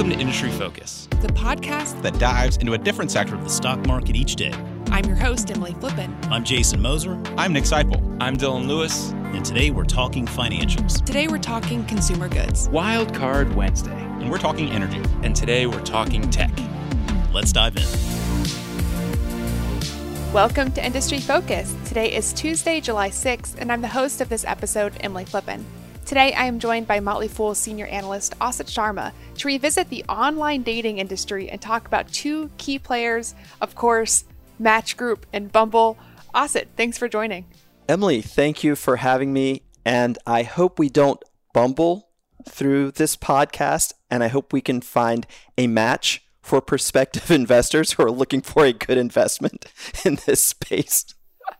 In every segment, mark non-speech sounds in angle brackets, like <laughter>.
Welcome to Industry Focus, the podcast that dives into a different sector of the stock market each day. I'm your host, Emily Flippen. I'm Jason Moser. I'm Nick Sciple. I'm Dylan Lewis. And today we're talking financials. Today we're talking consumer goods. Wild Card Wednesday. And we're talking energy. And today we're talking tech. Let's dive in. Welcome to Industry Focus. Today is Tuesday, July 6th, and I'm the host of this episode, Emily Flippen. Today, I am joined by Motley Fool senior analyst Asit Sharma to revisit the online dating industry and talk about two key players, of course, Match Group and Bumble. Asit, thanks for joining. Emily, thank you for having me, and I hope we don't bumble through this podcast, and I hope we can find a match for prospective <laughs> investors who are looking for a good investment in this space.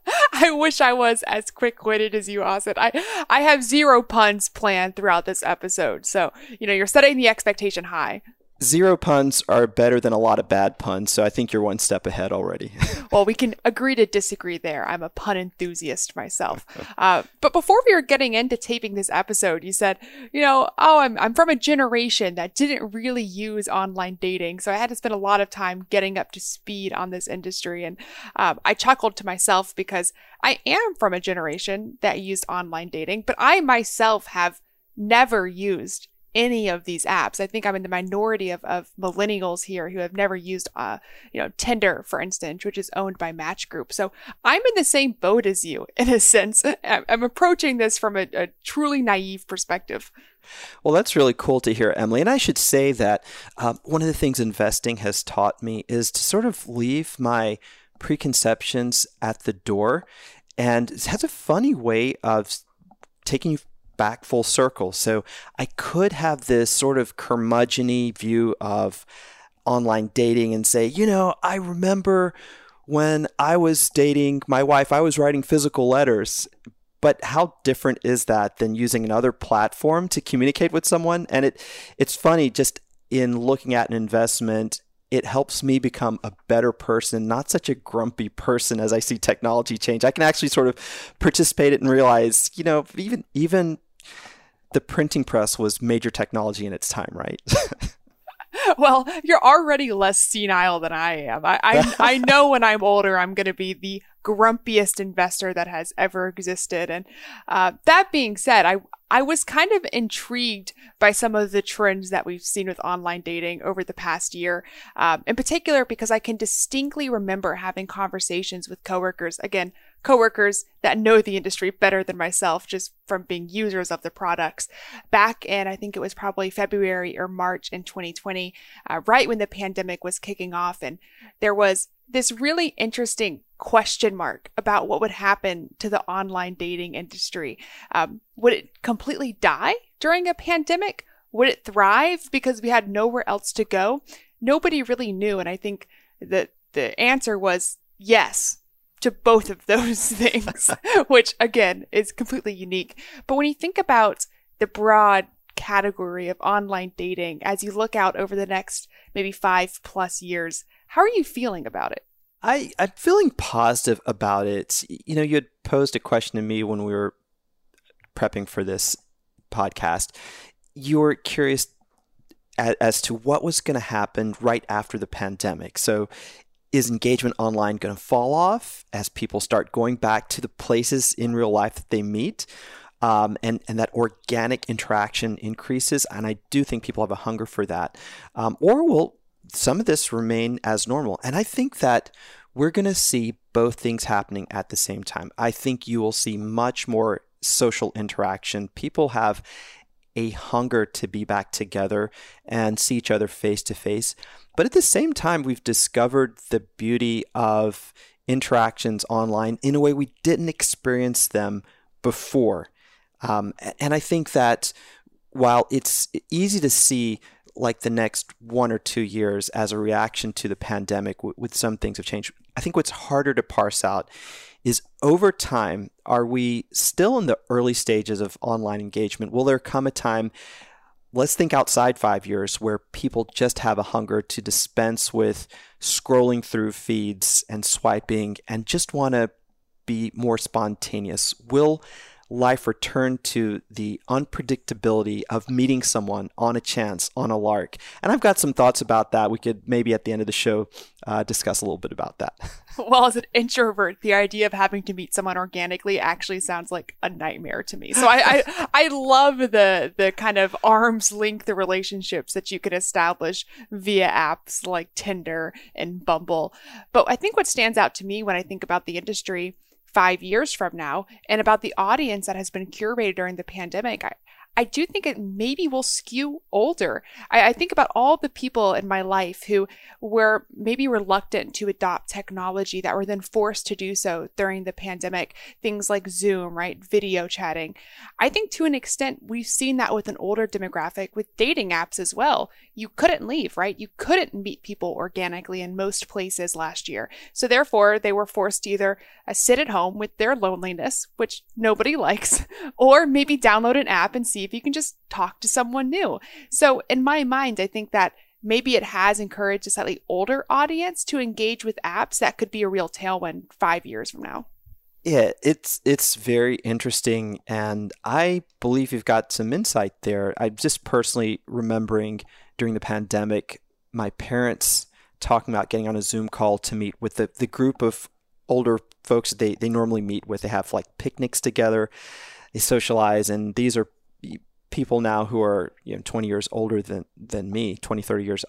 <laughs> I wish I was as quick witted as you, Asit. I I have zero puns planned throughout this episode, so you know you're setting the expectation high zero puns are better than a lot of bad puns, so I think you're one step ahead already. <laughs> well, we can agree to disagree there. I'm a pun enthusiast myself. Uh, but before we were getting into taping this episode, you said, you know, oh, I'm, I'm from a generation that didn't really use online dating. So I had to spend a lot of time getting up to speed on this industry. And um, I chuckled to myself because I am from a generation that used online dating, but I myself have never used any of these apps. I think I'm in the minority of, of millennials here who have never used, uh, you know, Tinder, for instance, which is owned by Match Group. So I'm in the same boat as you in a sense. <laughs> I'm approaching this from a, a truly naive perspective. Well, that's really cool to hear, Emily. And I should say that um, one of the things investing has taught me is to sort of leave my preconceptions at the door. And it has a funny way of taking you back full circle. So I could have this sort of curmudgeony view of online dating and say, you know, I remember when I was dating my wife, I was writing physical letters. But how different is that than using another platform to communicate with someone? And it it's funny just in looking at an investment it helps me become a better person, not such a grumpy person as I see technology change. I can actually sort of participate it and realize, you know, even even the printing press was major technology in its time, right? <laughs> well, you're already less senile than I am. I, I, <laughs> I know when I'm older, I'm going to be the grumpiest investor that has ever existed. And uh, that being said, I I was kind of intrigued by some of the trends that we've seen with online dating over the past year, um, in particular because I can distinctly remember having conversations with coworkers. Again, coworkers that know the industry better than myself just from being users of the products. Back in i think it was probably february or march in 2020 uh, right when the pandemic was kicking off and there was this really interesting question mark about what would happen to the online dating industry. Um, would it completely die during a pandemic? Would it thrive because we had nowhere else to go? Nobody really knew and i think that the answer was yes to both of those <laughs> things, which again is completely unique. But when you think about the broad category of online dating as you look out over the next maybe five plus years, how are you feeling about it? I, I'm feeling positive about it. You know, you had posed a question to me when we were prepping for this podcast. You were curious as to what was going to happen right after the pandemic. So, is engagement online going to fall off as people start going back to the places in real life that they meet? Um, and, and that organic interaction increases. And I do think people have a hunger for that. Um, or will some of this remain as normal? And I think that we're going to see both things happening at the same time. I think you will see much more social interaction. People have a hunger to be back together and see each other face to face. But at the same time, we've discovered the beauty of interactions online in a way we didn't experience them before. Um, and I think that while it's easy to see like the next one or two years as a reaction to the pandemic, with some things have changed, I think what's harder to parse out is over time, are we still in the early stages of online engagement? Will there come a time let's think outside five years where people just have a hunger to dispense with scrolling through feeds and swiping and just want to be more spontaneous. Will life returned to the unpredictability of meeting someone on a chance, on a lark. And I've got some thoughts about that. We could maybe at the end of the show uh, discuss a little bit about that. <laughs> Well, as an introvert, the idea of having to meet someone organically actually sounds like a nightmare to me. So I, I, <laughs> I love the the kind of arm's length relationships that you can establish via apps like Tinder and Bumble. But I think what stands out to me when I think about the industry five years from now and about the audience that has been curated during the pandemic, I, I do think it maybe will skew older. I, I, think about all the people in my life who were maybe reluctant to adopt technology that were then forced to do so during the pandemic. Things like Zoom, right? Video chatting. I think to an extent, we've seen that with an older demographic with dating apps as well. You couldn't leave, right? You couldn't meet people organically in most places last year. So therefore, they were forced to either uh, sit at home with their loneliness, which nobody <laughs> likes, or maybe download an app and see see if you can just talk to someone new. So, in my mind, I think that maybe it has encouraged a slightly older audience to engage with apps that could be a real tailwind five years from now. Yeah, it's it's very interesting, and I believe you've got some insight there. I'm just personally remembering during the pandemic, my parents talking about getting on a Zoom call to meet with the, the group of older folks that they, they normally meet with. They have like picnics together, they socialize, and these are people now who are you know 20 years older than than me 20 30 years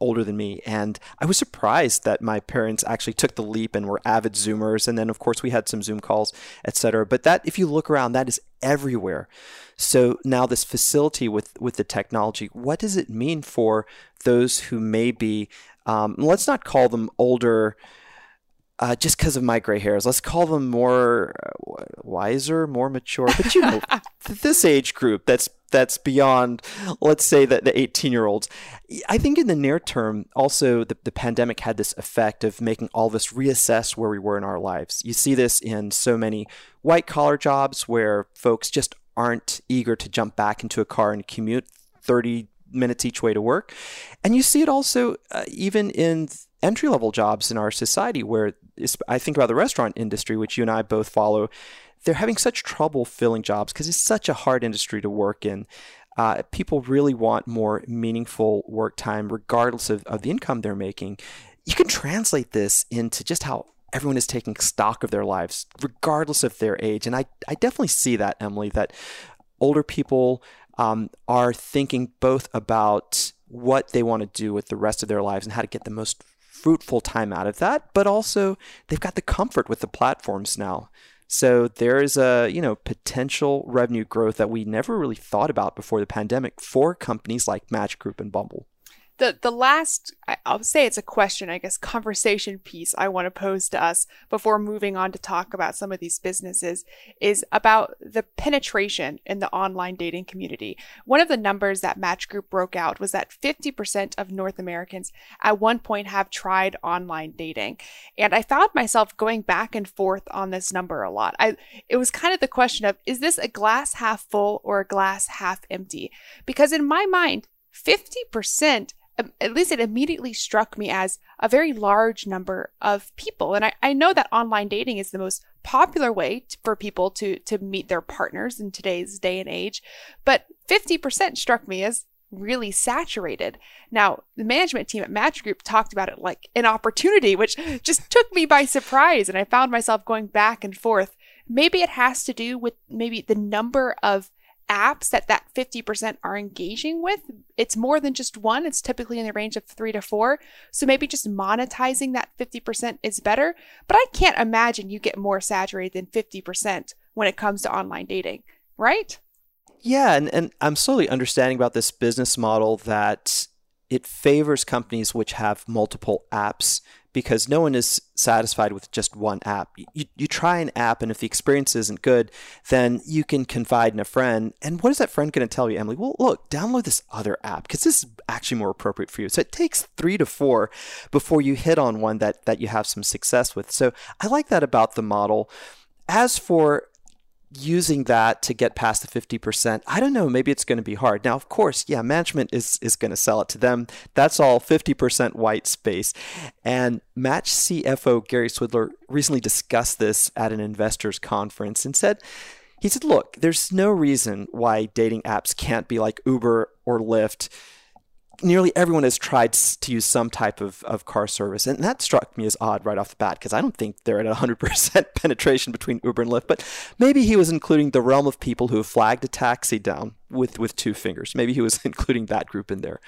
older than me. And i was surprised that my parents actually took the leap and were avid zoomers. And then of course we had some zoom calls etc but that if you look around that is everywhere. So now this facility with with the technology what does it mean for those who may be um, let's not call them older uh, just because of my gray hairs. Let's call them more uh, wiser, more mature. But you know, <laughs> this age group that's that's beyond, let's say that the 18 year olds. I think in the near term, also the, the pandemic had this effect of making all of us reassess where we were in our lives. You see this in so many white collar jobs where folks just aren't eager to jump back into a car and commute 30 minutes each way to work. And you see it also uh, even in entry level jobs in our society where I think about the restaurant industry, which you and I both follow, they're having such trouble filling jobs because it's such a hard industry to work in. Uh, people really want more meaningful work time, regardless of, of the income they're making. You can translate this into just how everyone is taking stock of their lives, regardless of their age. And I, I definitely see that, Emily, that older people um, are thinking both about what they want to do with the rest of their lives and how to get the most fruitful time out of that, but also they've got the comfort with the platforms now. So there is a, you know, potential revenue growth that we never really thought about before the pandemic for companies like Match Group and Bumble the the last I'll say it's a question, I guess, conversation piece I want to pose to us before moving on to talk about some of these businesses is about the penetration in the online dating community. One of the numbers that Match Group broke out was that 50% of North Americans at one point have tried online dating. And I found myself going back and forth on this number a lot. I it was kind of the question of is this a glass half full or a glass half empty? Because in my mind, 50% um, Um, at least it immediately struck me as a very large number of people. And I, I know that online dating is the most popular way for people to, to meet their partners in today's day and age, but 50% struck me as really saturated. Now, the management team at Match Group talked about it like an opportunity, which just took me by surprise. And I found myself going back and forth. Maybe it has to do with maybe the number of apps that that 50% are engaging with, it's more than just one. It's typically in the range of three to four. So maybe just monetizing that 50% is better. But I can't imagine you get more saturated than 50% when it comes to online dating, right? Yeah. And, and I'm slowly understanding about this business model that it favors companies which have multiple apps because no one is satisfied with just one app. You, you try an app, and if the experience isn't good, then you can confide in a friend. And what is that friend going to tell you, Emily? Well, look, download this other app because this is actually more appropriate for you. So it takes three to four before you hit on one that, that you have some success with. So I like that about the model. As for using that to get past the 50%, I don't know, maybe it's going to be hard. Now, of course, yeah, management is, is going to sell it to them. That's all 50% white space. And Match CFO Gary Swidler recently discussed this at an investors conference and said, he said, look, there's no reason why dating apps can't be like Uber or Lyft. Nearly everyone has tried to use some type of, of car service. And that struck me as odd right off the bat because I don't think they're at 100% <laughs> penetration between Uber and Lyft. But maybe he was including the realm of people who have flagged a taxi down with, with two fingers. Maybe he was <laughs> including that group in there.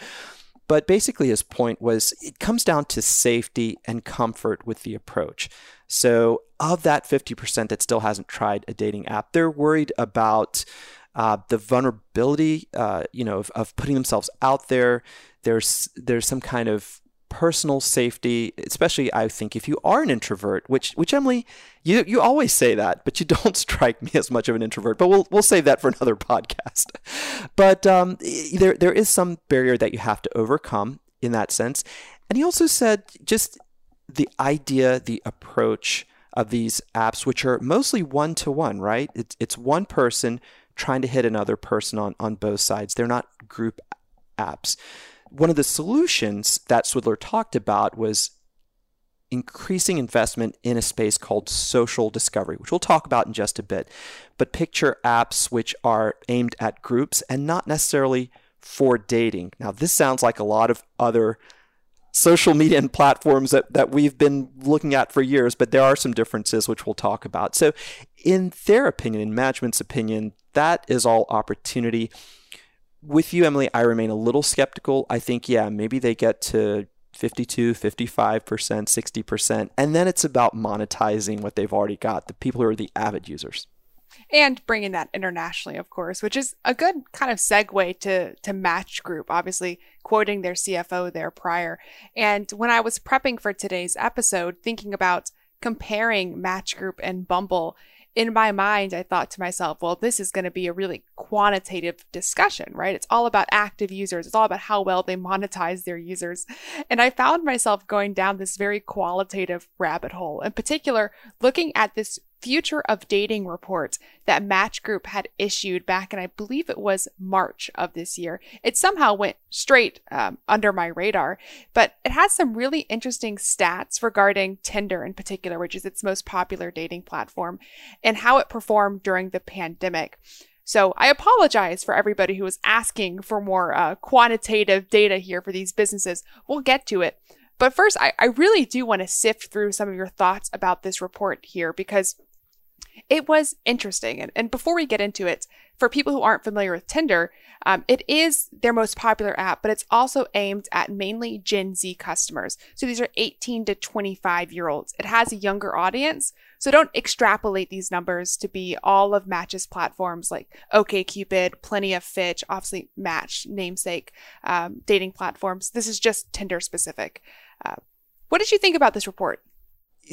But basically, his point was it comes down to safety and comfort with the approach. So, of that 50% that still hasn't tried a dating app, they're worried about uh, the vulnerability, uh, you know, of, of, putting themselves out there. There's there's some kind of personal safety, especially I think if you are an introvert, which which Emily, you you always say that, but you <laughs> don't strike me as much of an introvert. But we'll we'll save that for another <laughs> podcast. But um, there there is some barrier that you have to overcome in that sense. And he also said just the idea, the approach of these apps, which are mostly one to one, right? It's it's one person trying to hit another person on on both sides. They're not group apps one of the solutions that Swidler talked about was increasing investment in a space called social discovery, which we'll talk about in just a bit. But picture apps which are aimed at groups and not necessarily for dating. Now, this sounds like a lot of other social media and platforms that, that we've been looking at for years, but there are some differences which we'll talk about. So, in their opinion, in management's opinion, that is all opportunity with you, Emily, I remain a little skeptical. I think, yeah, maybe they get to 52, 55%, 60%. And then it's about monetizing what they've already got, the people who are the avid users. And bringing that internationally, of course, which is a good kind of segue to, to Match Group, obviously quoting their CFO there prior. And when I was prepping for today's episode, thinking about comparing Match Group and Bumble, in my mind, I thought to myself, well, this is going to be a really quantitative discussion, right? It's all about active users. It's all about how well they monetize their users. And I found myself going down this very qualitative rabbit hole, in particular, looking at this Future of Dating report that Match Group had issued back in, I believe it was March of this year. It somehow went straight um, under my radar, but it has some really interesting stats regarding Tinder in particular, which is its most popular dating platform, and how it performed during the pandemic. So I apologize for everybody who was asking for more uh, quantitative data here for these businesses. We'll get to it. But first, I, I really do want to sift through some of your thoughts about this report here because it was interesting. And, and before we get into it, for people who aren't familiar with Tinder, um, it is their most popular app, but it's also aimed at mainly Gen Z customers. So these are 18 to 25 year olds. It has a younger audience. So don't extrapolate these numbers to be all of Match's platforms like OKCupid, Plenty of Fish, obviously Match, namesake, um, dating platforms. This is just Tinder specific. Uh, what did you think about this report?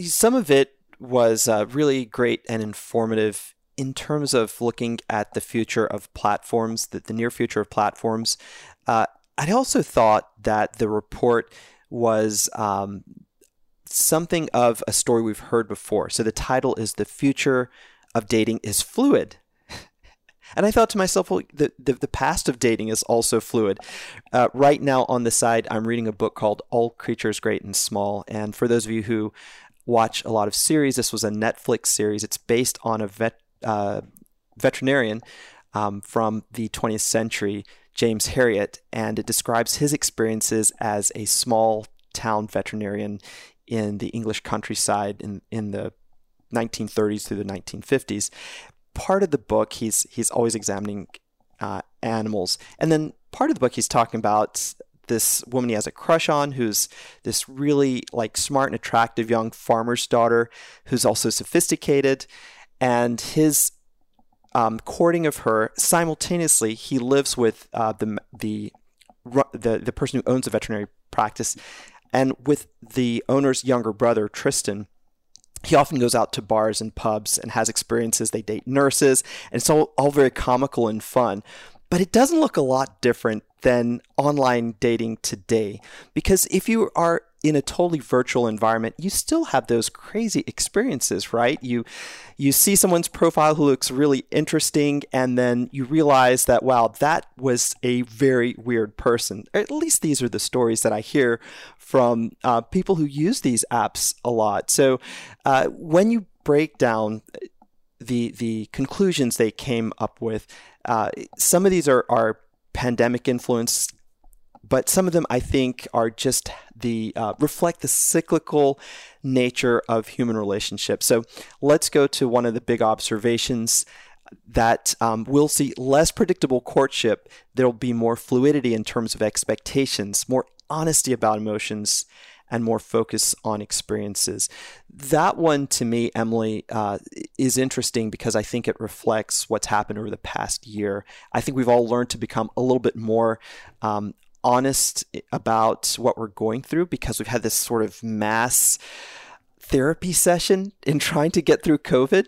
Some of it was uh, really great and informative in terms of looking at the future of platforms, the, the near future of platforms. Uh, I also thought that the report was um, something of a story we've heard before. So the title is The Future of Dating is Fluid. <laughs> And I thought to myself, well, the, the, the past of dating is also fluid. Uh, right now on the side, I'm reading a book called All Creatures Great and Small. And for those of you who watch a lot of series. This was a Netflix series. It's based on a vet, uh, veterinarian um, from the 20th century, James Herriot, and it describes his experiences as a small town veterinarian in the English countryside in, in the 1930s through the 1950s. Part of the book, he's he's always examining uh, animals, and then part of the book, he's talking about this woman he has a crush on who's this really like smart and attractive young farmer's daughter who's also sophisticated and his um, courting of her simultaneously he lives with uh, the, the the the person who owns a veterinary practice and with the owner's younger brother Tristan he often goes out to bars and pubs and has experiences. They date nurses, and it's all, all very comical and fun. But it doesn't look a lot different than online dating today. Because if you are in a totally virtual environment, you still have those crazy experiences, right? You you see someone's profile who looks really interesting and then you realize that wow, that was a very weird person. at least these are the stories that I hear from uh, people who use these apps a lot. So uh, when you break down the the conclusions they came up with. Uh, some of these are are pandemic influenced, but some of them I think are just the uh, reflect the cyclical nature of human relationships. So let's go to one of the big observations that um, we'll see less predictable courtship. There'll be more fluidity in terms of expectations, more honesty about emotions, and more focus on experiences. That one, to me, Emily, uh, is interesting because I think it reflects what's happened over the past year. I think we've all learned to become a little bit more um, honest about what we're going through because we've had this sort of mass therapy session in trying to get through COVID.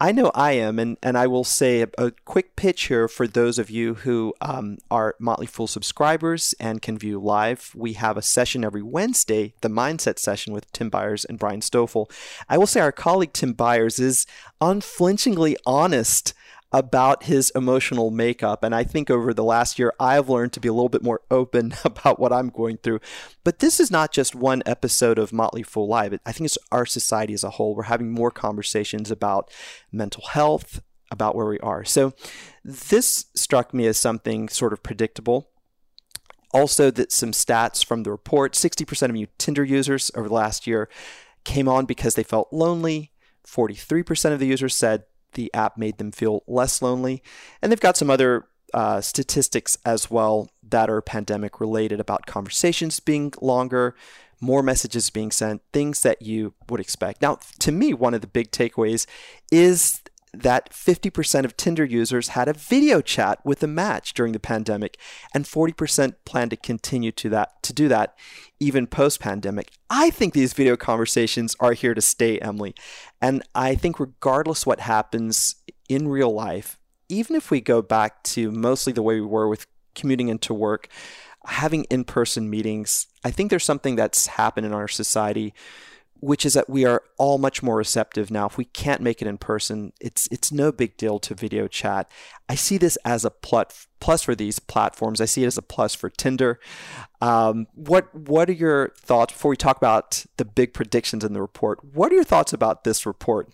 I know I am, and, and I will say a, a quick pitch here for those of you who um, are Motley Fool subscribers and can view live. We have a session every Wednesday, the Mindset session with Tim Beyers and Brian Stoffel. I will say our colleague Tim Beyers is unflinchingly honest about his emotional makeup. And I think over the last year, I've learned to be a little bit more <laughs> open about what I'm going through. But this is not just one episode of Motley Fool Live. I think it's our society as a whole. We're having more conversations about mental health, about where we are. So this struck me as something sort of predictable. Also, that some stats from the report 60% of you Tinder users over the last year came on because they felt lonely. 43% of the users said the app made them feel less lonely. And they've got some other uh, statistics as well that are pandemic related about conversations being longer, more messages being sent, things that you would expect. Now, to me, one of the big takeaways is that 50% of Tinder users had a video chat with a match during the pandemic, and 40% plan to continue to that to do that even post-pandemic. I think these video conversations are here to stay, Emily. And I think regardless what happens in real life, even if we go back to mostly the way we were with commuting into work, having in-person meetings, I think there's something that's happened in our society which is that we are all much more receptive now. If we can't make it in person, it's it's no big deal to video chat. I see this as a plus plus for these platforms. I see it as a plus for Tinder. Um, what what are your thoughts before we talk about the big predictions in the report? What are your thoughts about this report?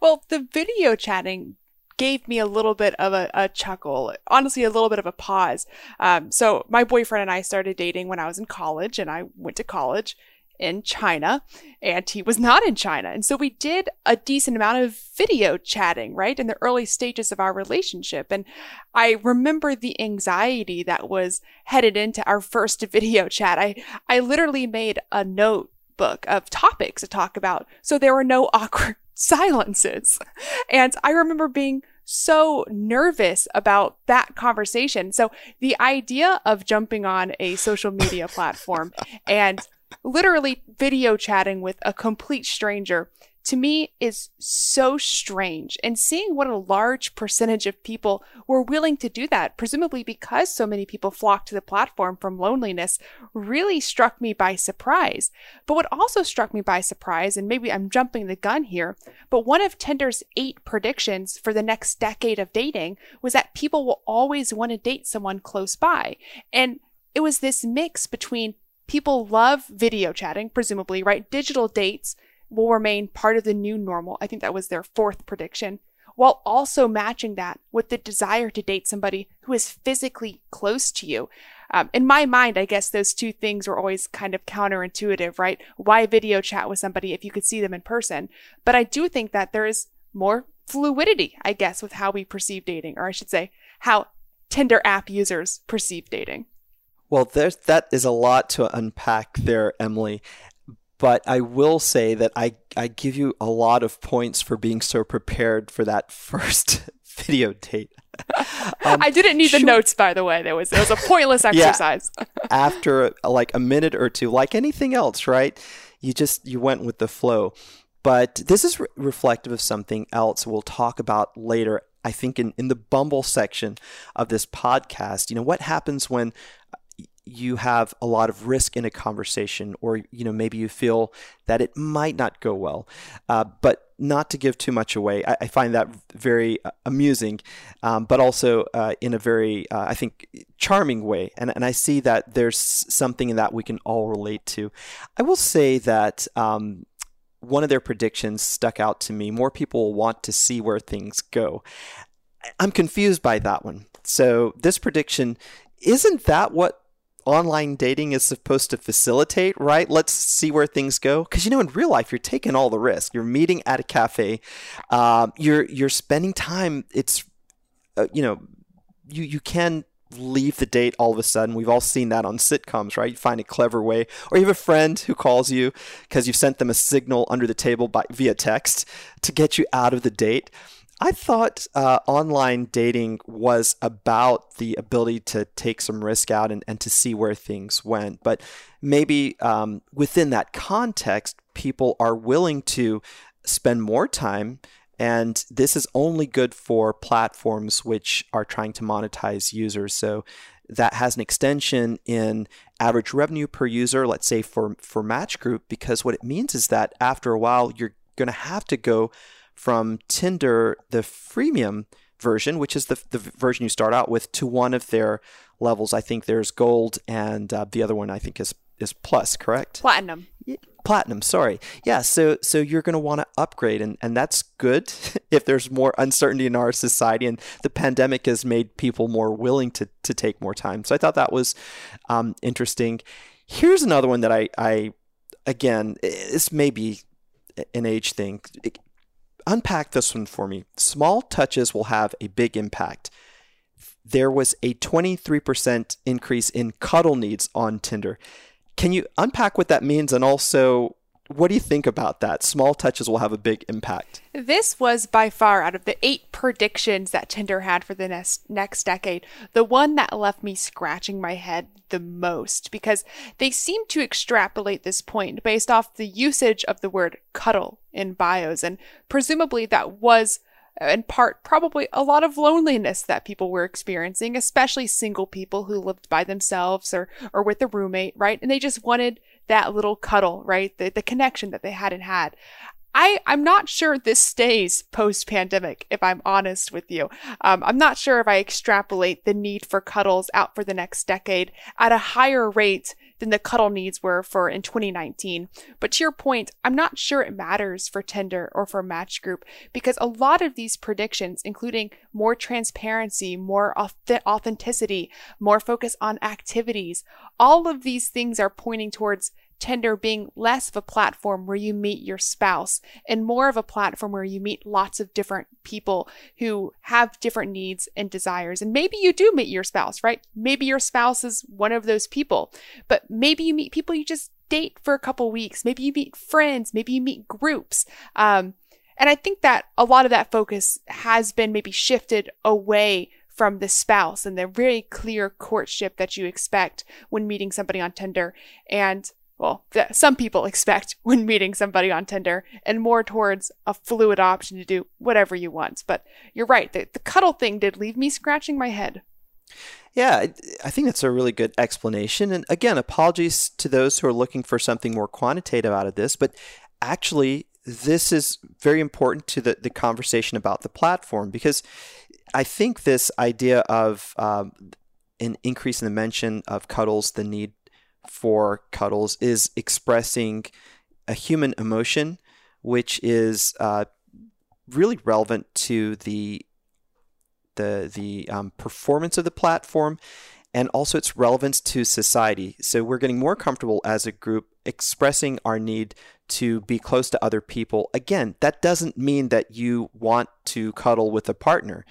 Well, the video chatting gave me a little bit of a, a chuckle, honestly, a little bit of a pause. Um, so, my boyfriend and I started dating when I was in college, and I went to college in China and he was not in China. And so we did a decent amount of video chatting, right? In the early stages of our relationship. And I remember the anxiety that was headed into our first <laughs> video chat. I, I literally made a notebook of topics to talk about. So there were no <laughs> awkward silences. And I remember being so nervous about that conversation. So the idea of jumping on a social media platform <laughs> and literally video chatting with a complete stranger to me is so strange. And seeing what a large percentage of people were willing to do that, presumably because so many people flocked to the platform from loneliness, really struck me by surprise. But what also struck me by surprise, and maybe I'm jumping the gun here, but one of Tinder's eight predictions for the next decade of dating was that people will always want to date someone close by. And it was this mix between People love video chatting, presumably, right? Digital dates will remain part of the new normal. I think that was their fourth prediction, while also matching that with the desire to date somebody who is physically close to you. Um, in my mind, I guess those two things were always kind of counterintuitive, right? Why video chat with somebody if you could see them in person? But I do think that there is more fluidity, I guess, with how we perceive dating, or I should say, how Tinder app users perceive dating. Well, there's that is a lot to unpack there, Emily. But I will say that I, I give you a lot of points for being so prepared for that <laughs> first <laughs> video date. <laughs> Um, I didn't need the notes, by the way. There was it was a pointless exercise. yeah, after like a minute or two, like anything else, right? You just you went with the flow. But this is re- reflective of something else we'll talk about later. I think in, in the Bumble section of this podcast, you know, what happens when you have a lot of risk in a conversation or you know maybe you feel that it might not go well uh, but not to give too much away i, I find that very uh, amusing um, but also uh, in a very uh, i think charming way and, and i see that there's something in that we can all relate to i will say that um, one of their predictions stuck out to me. More people want to see where things go. I'm confused by that one. So, this prediction isn't that what online dating is supposed to facilitate, right? Let's see where things go. Because you know, in real life, you're taking all the risk. You're meeting at a cafe. Um, you're you're spending time. It's uh, you know, you you can leave the date all of a sudden. We've all seen that on sitcoms, right? You find a clever way, or you have a friend who calls you because you've sent them a signal under the table by via text to get you out of the date. I thought uh, online dating was about the ability to take some risk out and, and to see where things went. But maybe um, within that context, people are willing to spend more time. And this is only good for platforms which are trying to monetize users. So that has an extension in average revenue per user, let's say for, for Match Group, because what it means is that after a while, you're going to have to go from Tinder, the freemium version, which is the, the version you start out with, to one of their levels. I think there's gold, and uh, the other one I think is is plus, correct? Platinum. Platinum, sorry. Yeah, so so you're going to want to upgrade and and that's good <laughs> if there's more uncertainty in our society and the pandemic has made people more willing to to take more time. So I thought that was um, interesting. Here's another one that I I again, this may be an age thing unpack this one for me. Small touches will have a big impact. There was a 23% increase in cuddle needs on Tinder. Can you unpack what that means and also what do you think about that? Small touches will have a big impact. This was by far out of the eight predictions that Tinder had for the next next decade, the one that left me scratching my head the most because they seem to extrapolate this point based off the usage of the word cuddle in bios and presumably that was uh, in part probably a lot of loneliness that people were experiencing, especially single people who lived by themselves or or with a roommate, right? And they just wanted that little cuddle, right? The, the connection that they hadn't had. I, I'm not sure this stays post pandemic, if I'm honest with you. Um, I'm not sure if I extrapolate the need for cuddles out for the next decade at a higher rate than the cuddle needs were for in 2019. But to your point, I'm not sure it matters for Tinder or for Match Group because a lot of these predictions, including more transparency, more authenticity, more focus on activities, all of these things are pointing towards Tinder being less of a platform where you meet your spouse and more of a platform where you meet lots of different people who have different needs and desires. And maybe you do meet your spouse, right? Maybe your spouse is one of those people, but maybe you meet people you just date for a couple weeks. Maybe you meet friends. Maybe you meet groups. Um, and I think that a lot of that focus has been maybe shifted away from the spouse and the very clear courtship that you expect when meeting somebody on Tinder. And well, that some people expect <laughs> when meeting somebody on Tinder, and more towards a fluid option to do whatever you want. But you're right, the, the cuddle thing did leave me scratching my head. Yeah, I think that's a really good explanation. And again, apologies to those who are looking for something more quantitative out of this, but actually, this is very important to the, the conversation about the platform because I think this idea of um, an increase in the mention of cuddles, the need for cuddles is expressing a human emotion, which is uh, really relevant to the the the um, performance of the platform and also its relevance to society. So we're getting more comfortable as a group expressing our need to be close to other people. Again, that doesn't mean that you want to cuddle with a partner.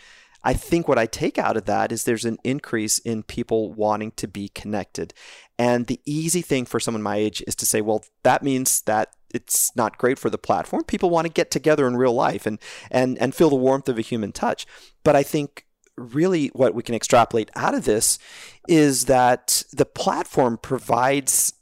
I think what I take out of that is there's an increase in people wanting to be connected. And the easy thing for someone my age is to say, well, that means that it's not great for the platform. People want to get together in real life and and and feel the warmth of a human touch. But I think really what we can extrapolate out of this is that the platform provides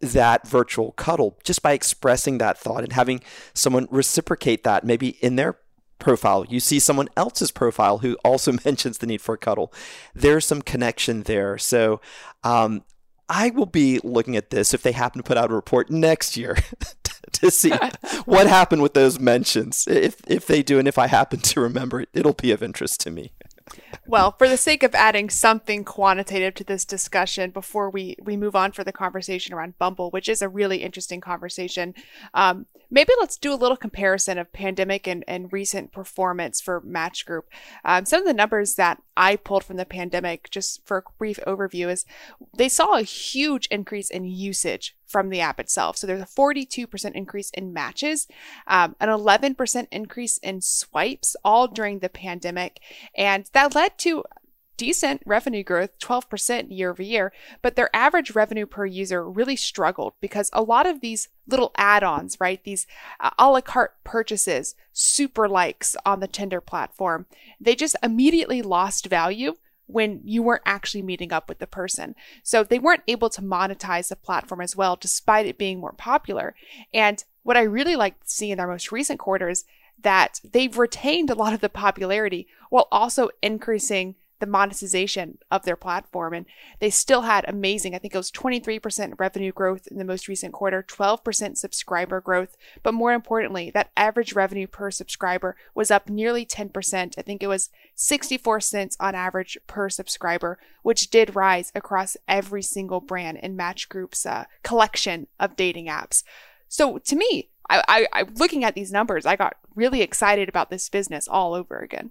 that virtual cuddle just by expressing that thought and having someone reciprocate that maybe in their profile. You see someone else's profile who also <laughs> mentions the need for a cuddle. There's some connection there. So um, I will be looking at this if they happen to put out a report next year <laughs> to see <laughs> what happened with those mentions. If if they do, and if I happen to remember it, it'll be of interest to me. Well, for the sake of adding something quantitative to this discussion before we, we move on for the conversation around Bumble, which is a really interesting conversation, um, maybe let's do a little comparison of pandemic and, and recent performance for Match Group. Um, some of the numbers that I pulled from the pandemic, just for a brief overview, is they saw a huge increase in usage from the app itself. So there's a 42% increase in matches, um, an 11% increase in swipes, all during the pandemic. And that led to decent revenue growth, 12% year over year, but their average revenue per user really struggled because a lot of these little add ons, right? These uh, a la carte purchases, super likes on the Tinder platform, they just immediately lost value when you weren't actually meeting up with the person. So they weren't able to monetize the platform as well, despite it being more popular. And what I really like to see in their most recent quarters that they've retained a lot of the popularity while also increasing the monetization of their platform. And they still had amazing, I think it was 23% revenue growth in the most recent quarter, 12% subscriber growth. But more importantly, that average revenue per subscriber was up nearly 10%. I think it was 64 cents on average per subscriber, which did rise across every single brand in Match Group's uh, collection of dating apps. So to me, I, I, I looking at these numbers, I got really excited about this business all over again.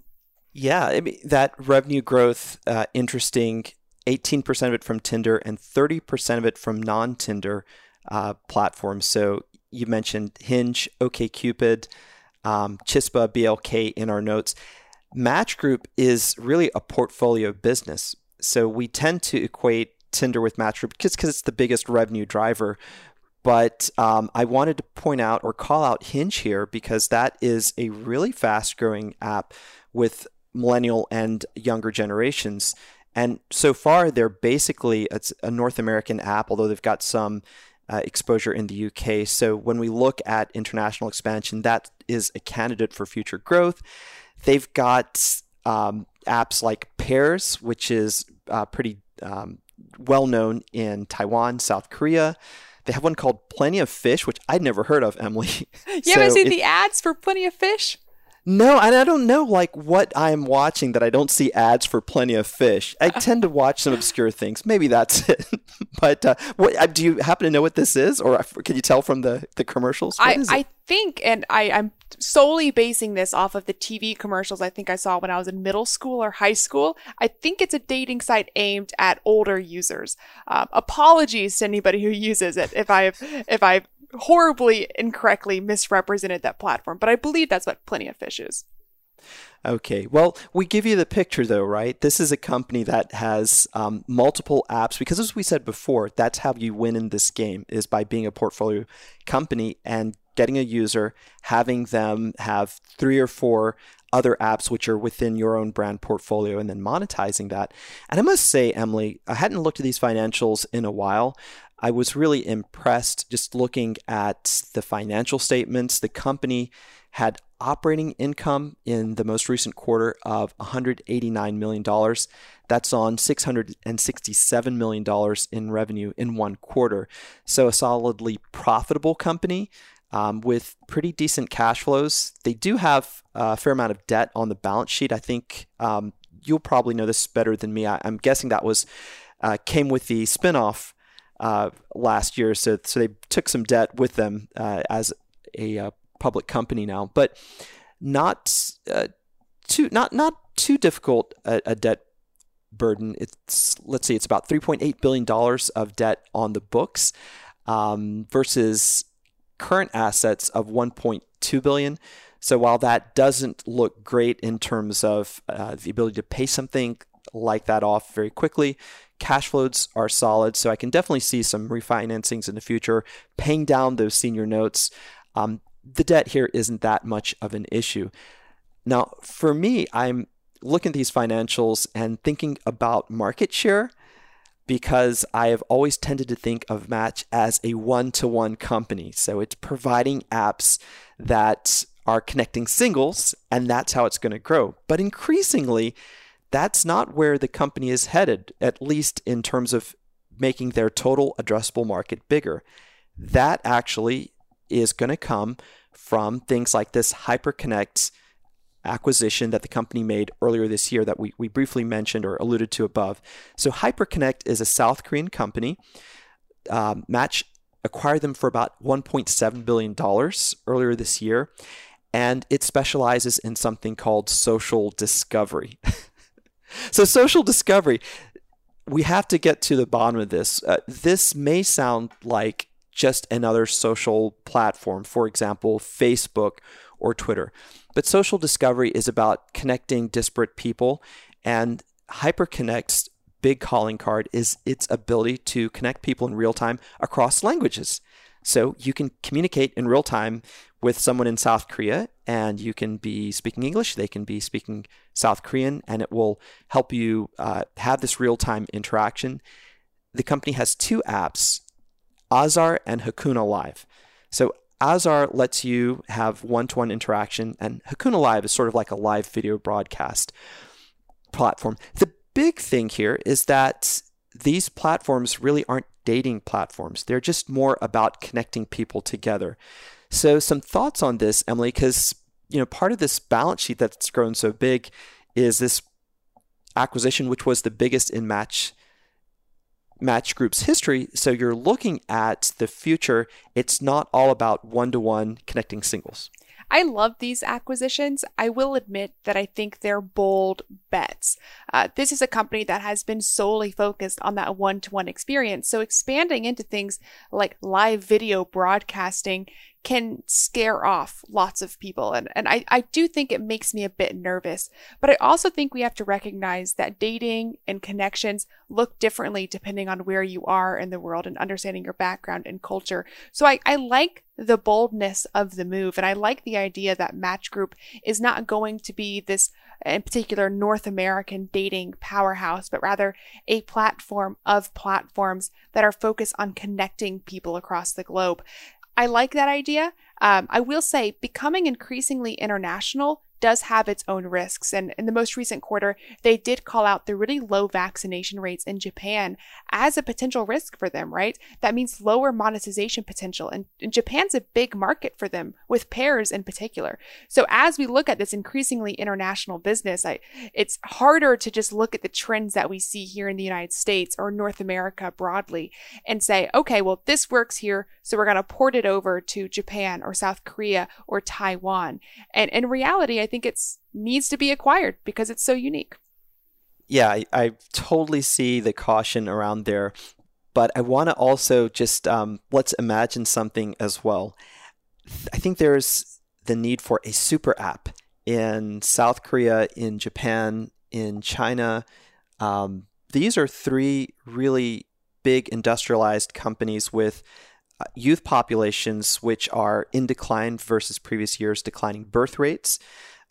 Yeah, I mean, that revenue growth, uh, interesting. 18% of it from Tinder and 30% of it from non Tinder uh, platforms. So you mentioned Hinge, OKCupid, um, Chispa, BLK in our notes. Match Group is really a portfolio business. So we tend to equate Tinder with Match Group just because it's the biggest revenue driver. But um, I wanted to point out or call out Hinge here because that is a really fast growing app with millennial and younger generations. And so far, they're basically it's a North American app, although they've got some uh, exposure in the UK. So when we look at international expansion, that is a candidate for future growth. They've got um, apps like Pairs, which is uh, pretty um, well known in Taiwan, South Korea. They have one called Plenty of Fish, which I'd never heard of, Emily. <laughs> You so haven't seen it, the ads for Plenty of Fish? No, and I don't know like what I'm watching that I don't see ads for plenty of fish. I <laughs> tend to watch some obscure things. Maybe that's <laughs> it. but uh, what uh, do you happen to know what this is, or can you tell from the the commercials? I I think, and I I'm solely basing this off of the TV commercials I think I saw when I was in middle school or high school. I think it's a dating site aimed at older users. Um, apologies to anybody who uses it if I've if I've horribly incorrectly misrepresented that platform, but I believe that's what Plenty of Fish is. Okay, well, we give you the picture though, right? This is a company that has um, multiple apps because, as we said before, that's how you win in this game is by being a portfolio company and getting a user, having them have three or four other apps which are within your own brand portfolio and then monetizing that. And I must say, Emily, I hadn't looked at these financials in a while. I was really impressed just looking at the financial statements. The company had operating income in the most recent quarter of $189 million. That's on $667 million in revenue in one quarter. So, a solidly profitable company. Um, with pretty decent cash flows. They do have a fair amount of debt on the balance sheet. I think um, you'll probably know this better than me. I, am guessing that was uh, came with the spinoff uh, last year. So, so they took some debt with them uh, as a uh, public company now, but not uh, too not not too difficult a, a, debt burden. It's let's see, it's about 3.8 billion dollars of debt on the books um, versus current assets of 1.2 billion. So while that doesn't look great in terms of uh, the ability to pay something like that off very quickly, cash flows are solid. So I can definitely see some refinancings in the future, paying down those senior notes. Um, the debt here isn't that much of an issue. Now, for me, I'm looking at these financials and thinking about market share because I have always tended to think of Match as a one to one company. So it's providing apps that are connecting singles, and that's how it's going to grow. But increasingly, that's not where the company is headed, at least in terms of making their total addressable market bigger. That actually is going to come from things like this HyperConnect acquisition that the company made earlier this year that we, we briefly mentioned or alluded to above. So, Hyperconnect is a South Korean company. Um, Match acquired them for about $1.7 billion earlier this year, and it specializes in something called social discovery. <laughs> <laughs> so, social discovery, we have to get to the bottom of this. Uh, this may sound like just another social platform, for example, Facebook or Twitter. But social discovery is about connecting disparate people, and HyperConnect's big calling card is its ability to connect people in real time across languages. So you can communicate in real time with someone in South Korea, and you can be speaking English, they can be speaking South Korean, and it will help you uh, have this real time interaction. The company has two apps, Azar and Hakuna Live. So Azar lets you have one to one interaction, and Hakuna Live is sort of like a live video broadcast platform. The big thing here is that these platforms really aren't dating platforms, they're just more about connecting people together. So, some thoughts on this, Emily, because you know part of this balance sheet that's grown so big is this acquisition, which was the biggest in match Match Group's history. So you're looking at the future. It's not all about one to one connecting singles. I love these acquisitions. I will admit that I think they're bold bets. Uh, this is a company that has been solely focused on that one to one experience. So expanding into things like live video broadcasting can scare off lots of people. And, and I, I do think it makes me a bit nervous. But I also think we have to recognize that dating and connections look differently depending on where you are in the world and understanding your background and culture. So I, I like the boldness of the move. And I like the idea that Match Group is not going to be this, in particular, North American dating powerhouse, but rather a platform of platforms that are focused on connecting people across the globe. I like that idea. Um, I will say, becoming increasingly international does have its own risks. And in the most recent quarter, they did call out the really low vaccination rates in Japan as a potential risk for them, right? That means lower monetization potential. And, and Japan's a big market for them, with Pairs in particular. So as we look at this increasingly international business, I, it's harder to just look at the trends that we see here in the United States or North America broadly and say, okay, well, this works here. So we're going to port it over to Japan or South Korea or Taiwan. And in reality, I think it's needs to be acquired because it's so unique. Yeah, I, I totally see the caution around there, but I want to also just um, let's imagine something as well. I think there's the need for a super app in South Korea, in Japan, in China. Um, these are three really big industrialized companies with uh, youth populations which are in decline versus previous years, declining birth rates.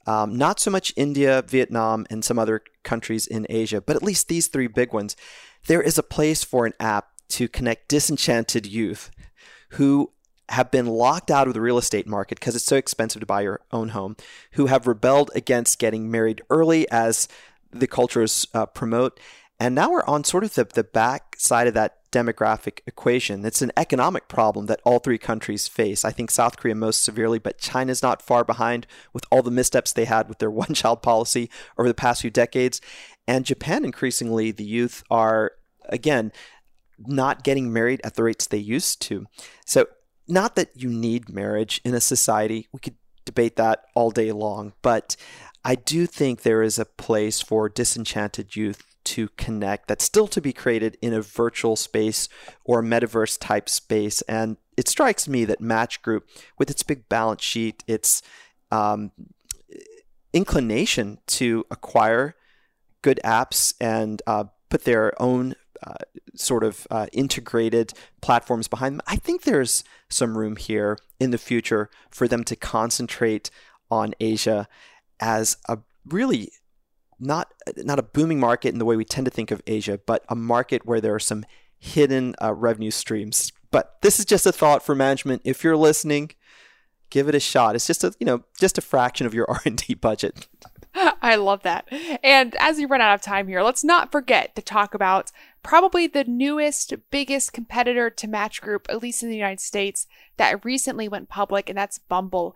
Um, not so much India, Vietnam, and some other countries in Asia, but at least these three big ones. There is a place for an app to connect disenchanted youth who have been locked out of the real estate market because it's so expensive to buy your own home, who have rebelled against getting married early as the cultures uh, promote. And now we're on sort of the, the back side of that demographic equation. It's an economic problem that all three countries face. I think South Korea most severely, but China's not far behind with all the missteps they had with their <laughs> one child policy over the past few decades. And Japan, increasingly, the youth are, again, not getting married at the rates they used to. So, not that you need marriage in a society, we could debate that all day long, but I do think there is a place for disenchanted youth to connect that's still to be created in a virtual space or metaverse type space. And it strikes me that Match Group, with its big balance sheet, its um, inclination to acquire good apps and uh, put their own uh, sort of uh, integrated platforms behind them, I think there's some room here in the future for them to concentrate on Asia as a really not not a booming market in the way we tend to think of Asia, but a market where there are some hidden uh, revenue streams. But this is just a thought for management. If you're listening, give it a shot. It's just a you know just a fraction of your <laughs> R and D budget. <laughs> I love that. And as we run out of time here, let's not forget to talk about probably the newest, biggest competitor to Match Group, at least in the United States, that recently went public, and that's Bumble.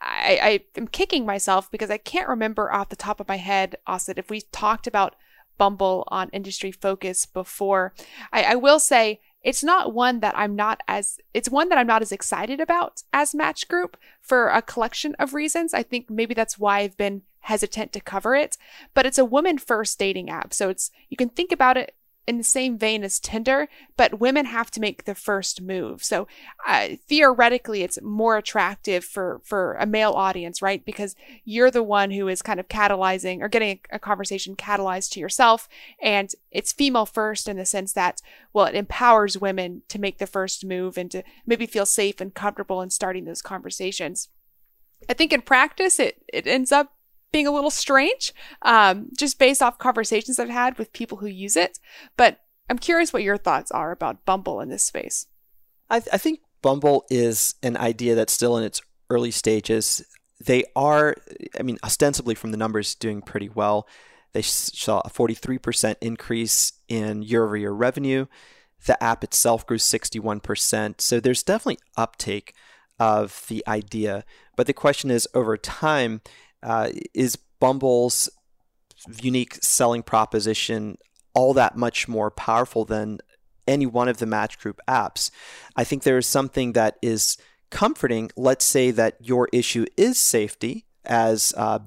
I, I am kicking myself because I can't remember off the top of my head, Asit, if we talked about Bumble on industry focus before. I, I will say it's not one that I'm not as it's one that I'm not as excited about as Match Group for a collection of reasons. I think maybe that's why I've been hesitant to cover it, but it's a woman first dating app. So it's you can think about it in the same vein as Tinder, but women have to make the first move. So uh, theoretically, it's more attractive for for a male audience, right? Because you're the one who is kind of catalyzing or getting a, a conversation catalyzed to yourself, and it's female first in the sense that well, it empowers women to make the first move and to maybe feel safe and comfortable in starting those conversations. I think in practice, it it ends up being a little strange, um, just based off conversations I've had with people who use it. But I'm curious what your thoughts are about Bumble in this space. I, th- I think Bumble is an idea that's still in its early stages. They are, I mean, ostensibly from the numbers, doing pretty well. They saw a 43% increase in year over year revenue. The app itself grew 61%. So there's definitely uptake of the idea. But the question is over time, uh, is Bumble's unique selling proposition all that much more powerful than any one of the Match Group apps? I think there is something that is comforting. Let's say that your issue is safety, as uh,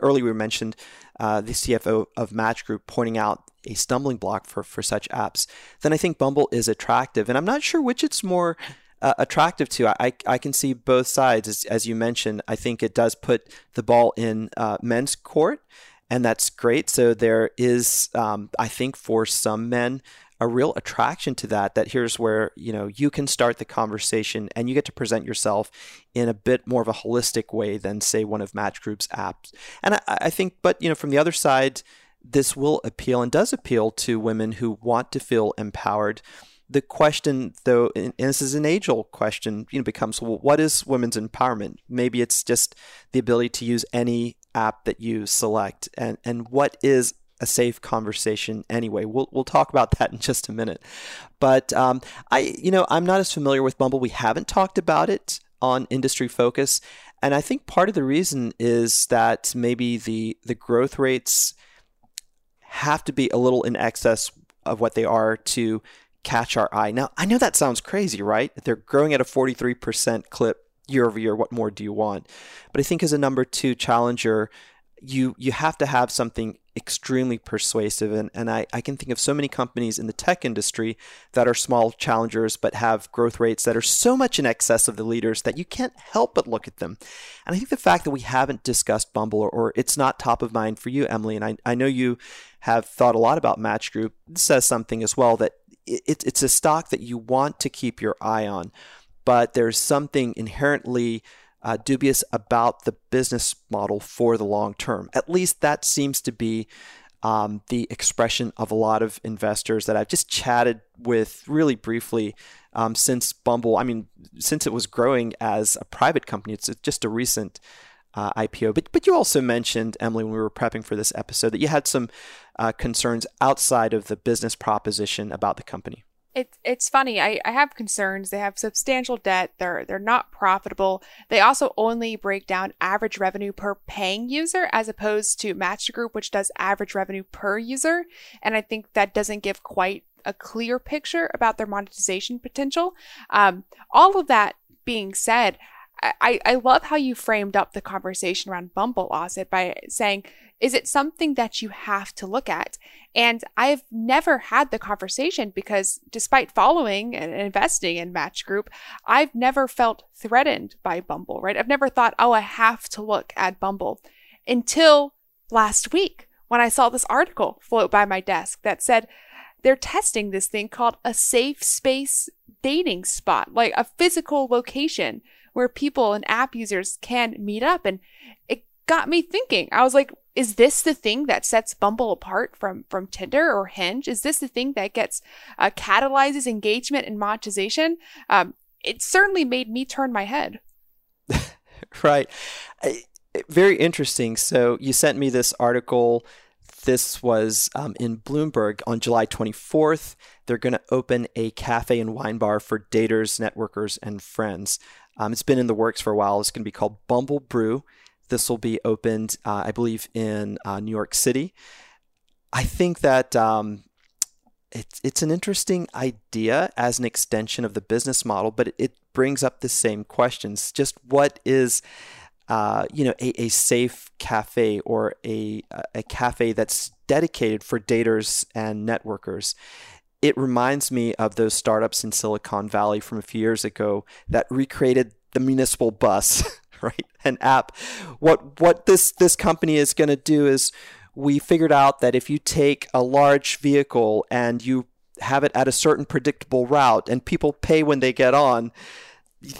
earlier we mentioned, uh, the CFO of Match Group pointing out a stumbling block for, for such apps, then I think Bumble is attractive. And I'm not sure which it's more uh, attractive to. I, I can see both sides. As, as you mentioned, I think it does put the ball in uh, men's court, and that's great. So there is, um, I think, for some men, a real attraction to that that here's where you know you can start the conversation and you get to present yourself in a bit more of a holistic way than say one of match group's apps and I, I think but you know from the other side this will appeal and does appeal to women who want to feel empowered the question, though, and this is an age-old question, you know, becomes well, what is women's empowerment? Maybe it's just the ability to use any app that you select, and and what is a safe conversation anyway. We'll we'll talk about that <laughs> in just a minute. But um, I, you know, I'm not as familiar with Bumble. We haven't talked about it on industry focus, and I think part of the reason is that maybe the the growth rates have to be a little in excess of what they are to catch our eye. Now, I know that sounds crazy, right? They're growing at a 43% clip year over year. What more do you want? But I think as a number two challenger, you you have to have something extremely persuasive and, and I, I can think of so many companies in the tech industry that are small challengers but have growth rates that are so much in excess of the leaders that you can't help but look at them and i think the fact that we haven't discussed bumble or, or it's not top of mind for you emily and I, I know you have thought a lot about match group says something as well that it, it's a stock that you want to keep your eye on, but there's something inherently uh, dubious about the business model for the long term. At least that seems to be um, the expression of a lot of investors that I've just chatted with really briefly um, since Bumble. I mean, since it was growing as a private company, it's just a recent uh, IPO. But but you also mentioned Emily when we were prepping for this episode that you had some uh, concerns outside of the business proposition about the company. It's it's funny. I, I have concerns. They have substantial debt. They're they're not profitable. They also only break down average revenue per paying user as opposed to Match Group, which does average revenue per user. And I think that doesn't give quite a clear picture about their monetization potential. Um, all of that being said, I, I love how you framed up the conversation around Bumble Asit by saying, is it something that you have to look at? And I've never had the conversation because despite following and investing in Match Group, I've never felt threatened by Bumble, right? I've never thought, oh, I have to look at Bumble until last week when I saw this article float by my desk that said they're testing this thing called a safe space dating spot, like a physical location where people and app users can meet up. And it got me thinking. I was like, is this the thing that sets Bumble apart from from Tinder or Hinge? Is this the thing that gets uh, catalyzes engagement and monetization? Um, it certainly made me turn my head. <laughs> right. Very interesting. So you sent me this article. This was um, in Bloomberg on July 24th. They're going to open a cafe and wine bar for daters, networkers, and friends. Um, it's been in the works for a while. It's going to be called Bumble Brew. This will be opened, uh, I believe, in uh, New York City. I think that um, it's it's an interesting idea as an extension of the business model, but it, brings up the same questions. Just what is uh, you know a, a safe cafe or a a cafe that's dedicated for daters and networkers? It reminds me of those startups in Silicon Valley from a few years ago that recreated the municipal bus, <laughs> right? An app. What what this this company is going to do is we figured out that if you take a large vehicle and you have it at a certain predictable route and people pay when they get on,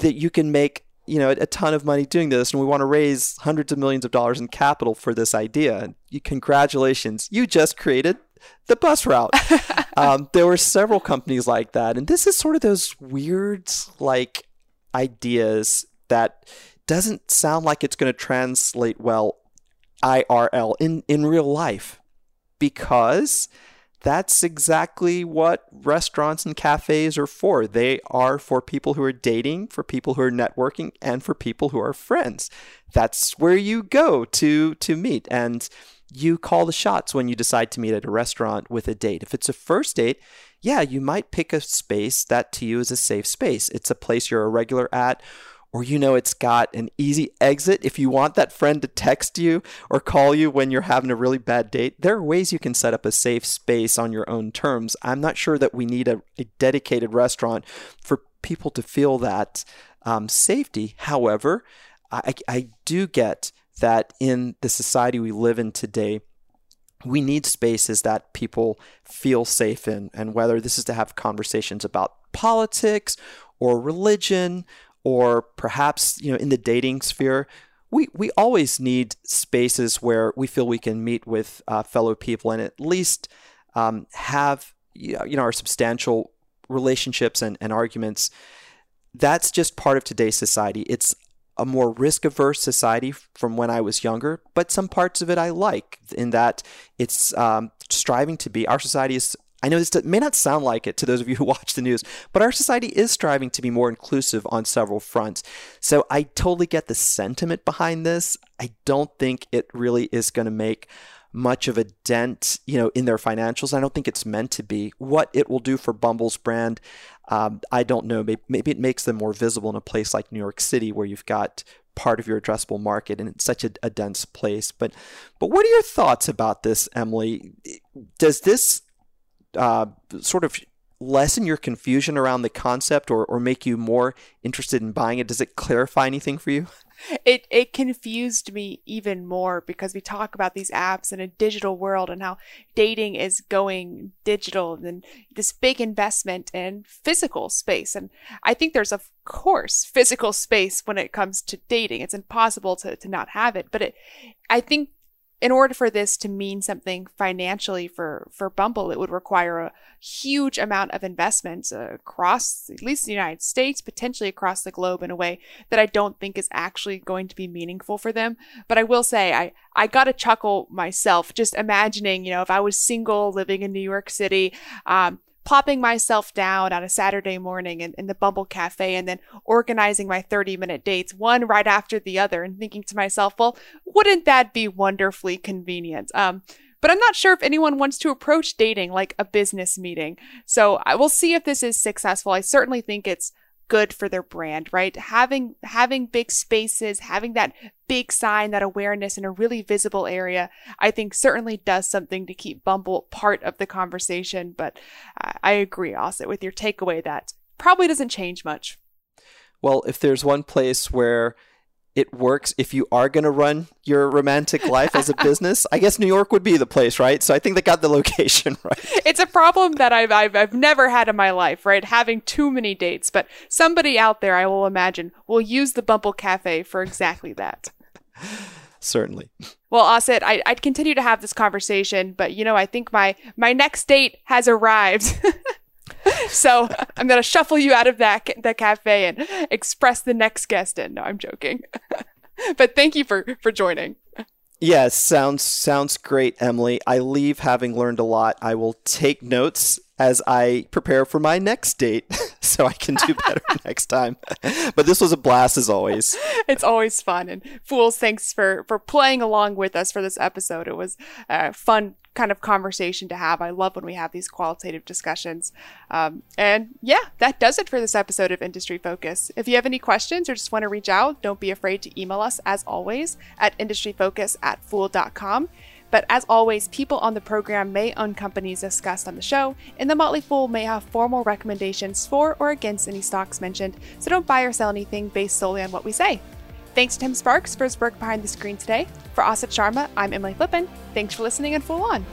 that you can make you know a ton of money doing this and we want to raise hundreds of millions of dollars in capital for this idea congratulations you just created the bus route <laughs> um, there were several companies like that and this is sort of those weird like ideas that doesn't sound like it's going to translate well IRL in, in real life because that's exactly what restaurants and cafes are for. They are for people who are dating, for people who are networking, and for people who are friends. That's where you go to to meet and you call the shots when you decide to meet at a restaurant with a date. If it's a first date, yeah, you might pick a space that to you is a safe space. It's a place you're a regular at or you know it's got an easy exit if you want that friend to text you or call you when you're having a really bad date there are ways you can set up a safe space on your own terms i'm not sure that we need a, a dedicated restaurant for people to feel that um, safety however I, I do get that in the society we live in today we need spaces that people feel safe in. And whether this is to have conversations about politics or religion or perhaps you know in the dating sphere we we always need spaces where we feel we can meet with uh, fellow people and at least um, have you know our substantial relationships and, and arguments. That's just part of today's society. It's a more risk averse society from when I was younger, but some parts of it I like in that it's um, striving to be. Our society is I know this may not sound like it to those of you who <laughs> watch the news, but our society is striving to be more inclusive on several fronts. So I totally get the sentiment behind this. I don't think it really is going to make much of a dent, you know, in their financials. I don't think it's meant to be. What it will do for Bumble's brand, um, I don't know. Maybe, maybe it makes them more visible in a place like New York City, where you've got part of your addressable market and it's such a, a dense place. But, but what are your thoughts about this, Emily? Does this uh, sort of lessen your confusion around the concept or, or make you more interested in buying it? Does it clarify anything for you? <laughs> It it confused me even more because we talk about these apps in a digital world and how dating is going digital and this big investment in physical space. And I think there's of course physical space when it comes to dating. It's impossible to, to not have it. But it I think in order for this to mean something financially for, for Bumble, it would require a huge amount of investments across at least the United States, potentially across the globe in a way that I don't think is actually going to be meaningful for them. But I will say, I, I got a chuckle myself just imagining, you know, if I was single living in New York City, um, plopping myself down on a Saturday morning in, in the Bumble Cafe and then organizing my 30 minute dates, one right after the other, and thinking to myself, well, wouldn't that be wonderfully convenient? Um, but I'm not sure if anyone wants to approach dating like a business meeting. So I will see if this is successful. I certainly think it's good for their brand, right? Having having big spaces, having that big sign, that awareness in a really visible area, I think certainly does something to keep Bumble part of the conversation. But I agree also with your takeaway that probably doesn't change much. Well, if there's one place where it works if you are going to run your romantic life as a <laughs> business. I guess New York would be the place, right? So I think they got the location <laughs> right. It's a problem that I've, I've, I've never had in my life, right? Having too many dates. But somebody out there, I will imagine, will use the Bumble Cafe for exactly that. <laughs> Certainly. Well, Asit, I, I'd continue to have this conversation, but you know, I think my my next date has arrived. <laughs> so I'm gonna shuffle you out of that the cafe and express the next guest in. No, I'm joking. <laughs> but thank you for for joining. Yes, sounds sounds great, Emily. I leave having learned a lot. I will take notes as I prepare for my next date <laughs> so I can do better next time. But this was a blast as always. It's always fun. And Fools, thanks for, for playing along with us for this episode. It was a fun kind of conversation to have. I love when we have these qualitative discussions. Um, and yeah, that does it for this episode of Industry Focus. If you have any questions or just want to reach out, don't be afraid to email us as always at industryfocus at fool.com. But as always, people on the program may own companies discussed on the show, and the Motley Fool may have formal recommendations for or against any stocks mentioned, so don't buy or sell anything based solely on what we say. Thanks to Tim Sparks for his work behind the screen today. For Asit Sharma, I'm Emily Flippen. Thanks for listening and Fool on.